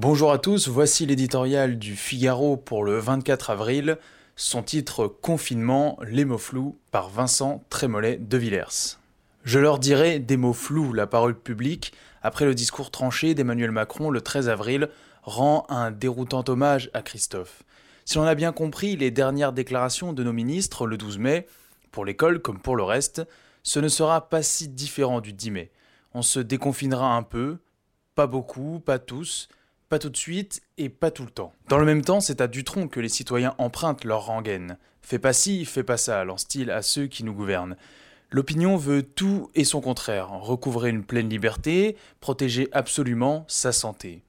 Bonjour à tous, voici l'éditorial du Figaro pour le 24 avril, son titre Confinement, les mots flous par Vincent Trémollet de Villers. Je leur dirai des mots flous, la parole publique, après le discours tranché d'Emmanuel Macron le 13 avril, rend un déroutant hommage à Christophe. Si l'on a bien compris les dernières déclarations de nos ministres le 12 mai, pour l'école comme pour le reste, ce ne sera pas si différent du 10 mai. On se déconfinera un peu, pas beaucoup, pas tous, pas tout de suite et pas tout le temps. Dans le même temps, c'est à Dutronc que les citoyens empruntent leur rengaine. Fais pas ci, fais pas ça, lance-t-il à ceux qui nous gouvernent. L'opinion veut tout et son contraire, recouvrer une pleine liberté, protéger absolument sa santé.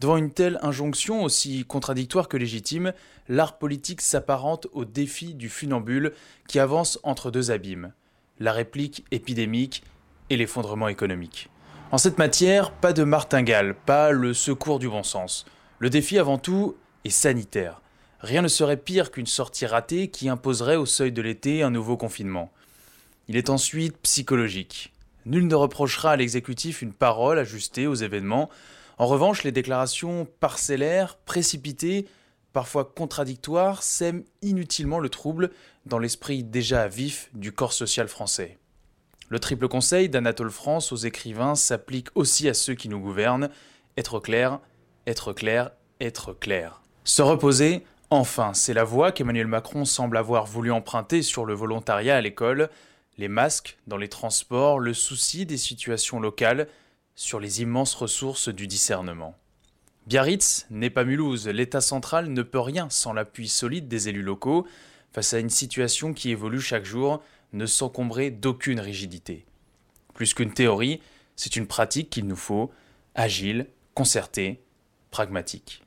Devant une telle injonction aussi contradictoire que légitime, l'art politique s'apparente au défi du funambule qui avance entre deux abîmes, la réplique épidémique et l'effondrement économique. En cette matière, pas de martingale, pas le secours du bon sens. Le défi avant tout est sanitaire. Rien ne serait pire qu'une sortie ratée qui imposerait au seuil de l'été un nouveau confinement. Il est ensuite psychologique. Nul ne reprochera à l'exécutif une parole ajustée aux événements. En revanche, les déclarations parcellaires, précipitées, parfois contradictoires, sèment inutilement le trouble dans l'esprit déjà vif du corps social français. Le triple conseil d'Anatole France aux écrivains s'applique aussi à ceux qui nous gouvernent. Être clair, être clair, être clair. Se reposer, enfin, c'est la voie qu'Emmanuel Macron semble avoir voulu emprunter sur le volontariat à l'école, les masques dans les transports, le souci des situations locales, sur les immenses ressources du discernement. Biarritz n'est pas Mulhouse, l'État central ne peut rien sans l'appui solide des élus locaux face à une situation qui évolue chaque jour ne s'encombrer d'aucune rigidité. Plus qu'une théorie, c'est une pratique qu'il nous faut, agile, concertée, pragmatique.